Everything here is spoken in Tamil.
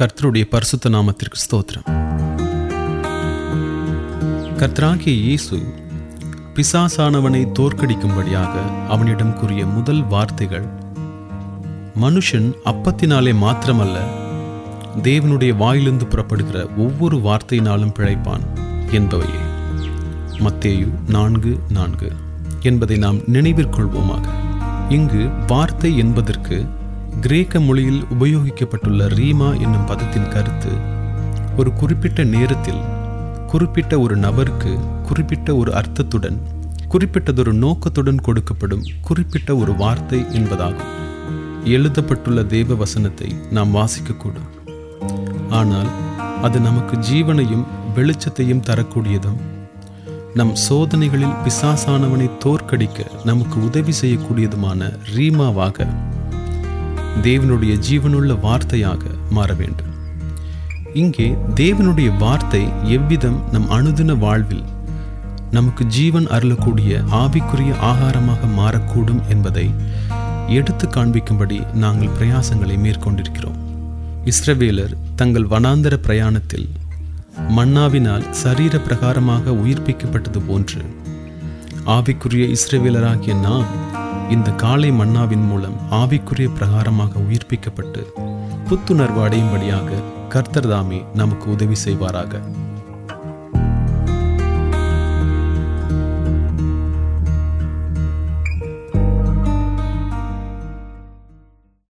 கர்த்தருடைய பரிசுத்த நாமத்திற்கு ஸ்தோத்திரம். கர்த்தராகிய இயேசு பிசாசானவனை தோற்கடிக்கும்படியாக அவனிடம் கூறிய முதல் வார்த்தைகள் மனுஷன் அப்பத்தினாலே மாத்திரமல்ல தேவனுடைய வாயிலிருந்து புறப்படுகிற ஒவ்வொரு வார்த்தையினாலும் பிழைப்பான் என்பவையே. மத்தேயு நான்கு நான்கு என்பதை நாம் நினைவிற்கொள்வோமாக இங்கு வார்த்தை என்பதற்கு கிரேக்க மொழியில் உபயோகிக்கப்பட்டுள்ள ரீமா என்னும் பதத்தின் கருத்து ஒரு குறிப்பிட்ட நேரத்தில் குறிப்பிட்ட ஒரு நபருக்கு குறிப்பிட்ட ஒரு அர்த்தத்துடன் குறிப்பிட்டதொரு நோக்கத்துடன் கொடுக்கப்படும் குறிப்பிட்ட ஒரு வார்த்தை என்பதாகும். எழுதப்பட்டுள்ள தேவ வசனத்தை நாம் வாசிக்கக்கூடும். ஆனால் அது நமக்கு ஜீவனையும் வெளிச்சத்தையும் தரக்கூடியதும் நம் சோதனைகளில் பிசாசானவனை தோற்கடிக்க நமக்கு உதவி செய்யக்கூடியதுமான ரீமாவாக தேவனுடைய ஜீவனுள்ள வார்த்தையாக மாற வேண்டும். இங்கே தேவனுடைய வார்த்தை எவ்விதம் நம் அனுதின வாழ்வில் நமக்கு ஜீவன் அருளக்கூடிய ஆவிக்குரிய ஆகாரமாக மாறக்கூடும் என்பதை எடுத்து காண்பிக்கும்படி நாங்கள் பிரயாசங்களை மேற்கொண்டிருக்கிறோம். இஸ்ரவேலர் தங்கள் வனாந்தர பிரயாணத்தில் மன்னாவினால் சரீர பிரகாரமாக உயிர்ப்பிக்கப்பட்டது போன்று ஆவிக்குரிய இஸ்ரவேலராகிய நாம் இந்த காலை மன்னாவின் மூலம் ஆவிக்குரிய பிரகாரமாக உயிர்ப்பிக்கப்பட்டு புத்துணர்வு அடையும்படியாக கர்த்தர்தாமே நமக்கு உதவி செய்வாராக.